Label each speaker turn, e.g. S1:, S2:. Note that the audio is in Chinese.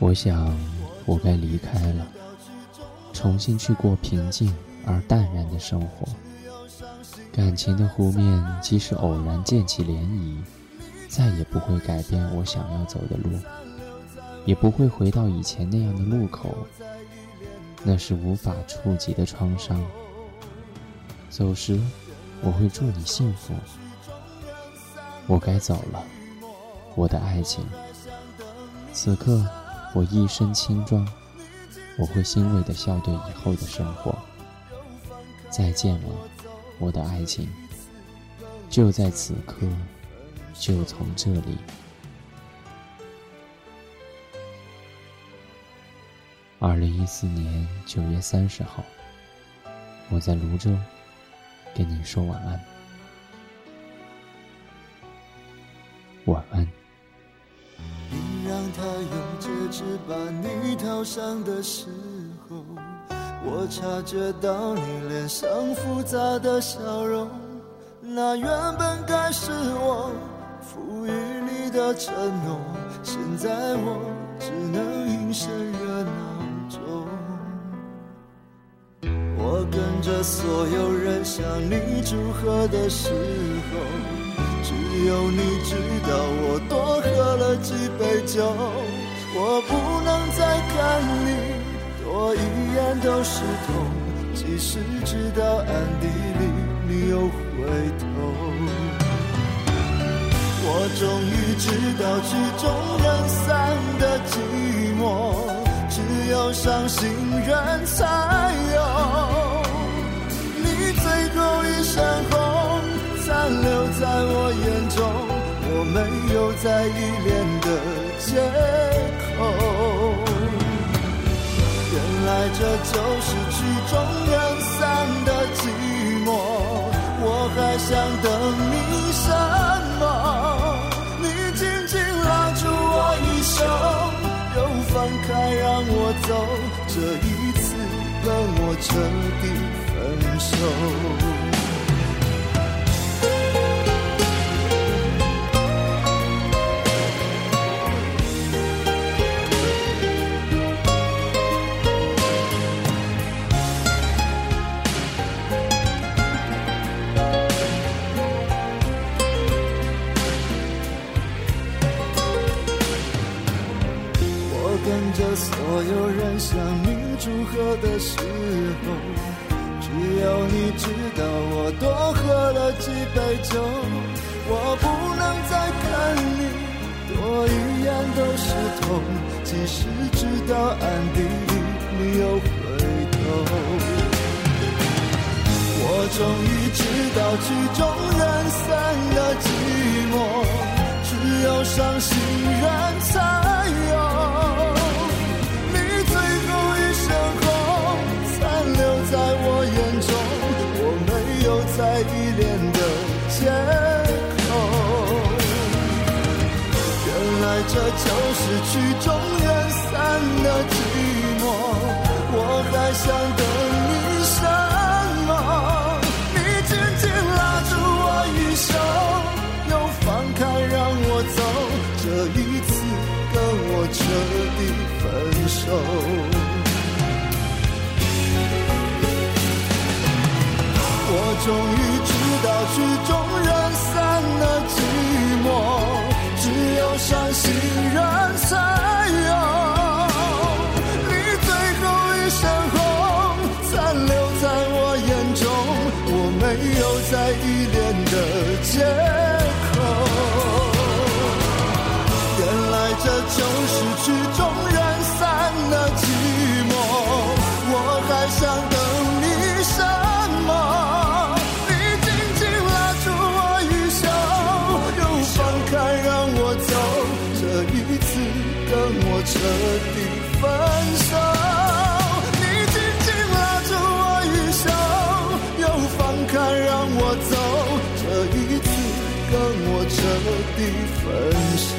S1: 我想，我该离开了，重新去过平静而淡然的生活。感情的湖面，即使偶然溅起涟漪，再也不会改变我想要走的路，也不会回到以前那样的路口。那是无法触及的创伤。走时，我会祝你幸福。我该走了，我的爱情。此刻。我一身轻装，我会欣慰地笑对以后的生活。再见了，我的爱情。就在此刻，就从这里。二零一四年九月三十号，我在泸州，跟你说晚安。晚安。
S2: 他用戒只把你套上的时候，我察觉到你脸上复杂的笑容。那原本该是我赋予你的承诺，现在我只能隐身热闹中。我跟着所有人向你祝贺的时候。只有你知道我多喝了几杯酒，我不能再看你多一眼都是痛，即使知道暗地里你又回头。我终于知道曲终人散的寂寞，只有伤心人才有。你最后一身红。残留在我眼中，我没有再依恋的借口这就是曲终人散的寂寞，我还想等你什么？你紧紧拉住我衣袖，又放开让我走，这一次跟我彻底分手。所有人向你祝贺的时候，只有你知道我多喝了几杯酒。我不能再看你多一眼都是痛，即使知道暗地里你又回头。我终于知道曲终人散的寂寞，只有伤心人才依恋的借口，原来这就是曲终人散的寂寞。我还想等你什么？你紧紧拉住我衣袖，又放开让我走，这一次跟我彻底分手。终于知道曲终人散的寂寞，只有伤心人才有。你最后一身红，残留在我眼中，我没有再依恋的借口。原来这就是曲终人散的寂寞，我还想等次跟我彻底分手，你紧紧拉住我衣袖，又放开让我走，这一次跟我彻底分手。